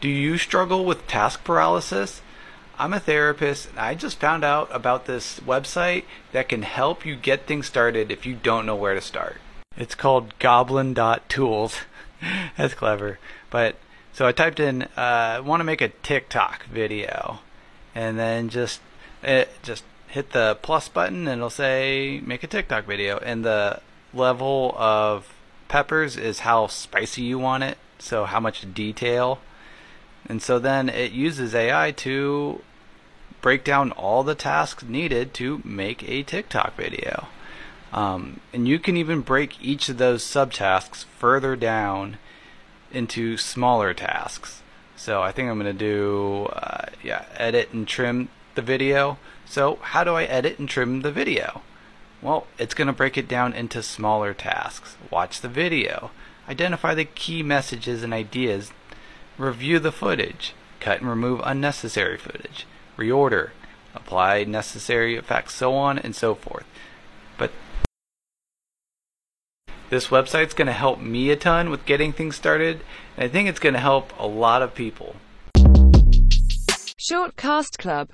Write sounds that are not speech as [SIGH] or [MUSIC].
Do you struggle with task paralysis? I'm a therapist and I just found out about this website that can help you get things started if you don't know where to start. It's called goblin.tools. [LAUGHS] That's clever. But so I typed in uh, want to make a TikTok video and then just it just hit the plus button and it'll say make a TikTok video and the level of peppers is how spicy you want it, so how much detail. And so then it uses AI to break down all the tasks needed to make a TikTok video. Um, and you can even break each of those subtasks further down into smaller tasks. So I think I'm going to do, uh, yeah, edit and trim the video. So how do I edit and trim the video? Well, it's going to break it down into smaller tasks. Watch the video. Identify the key messages and ideas. Review the footage. Cut and remove unnecessary footage. Reorder. Apply necessary effects, so on and so forth. But this website's going to help me a ton with getting things started, and I think it's going to help a lot of people. Shortcast Club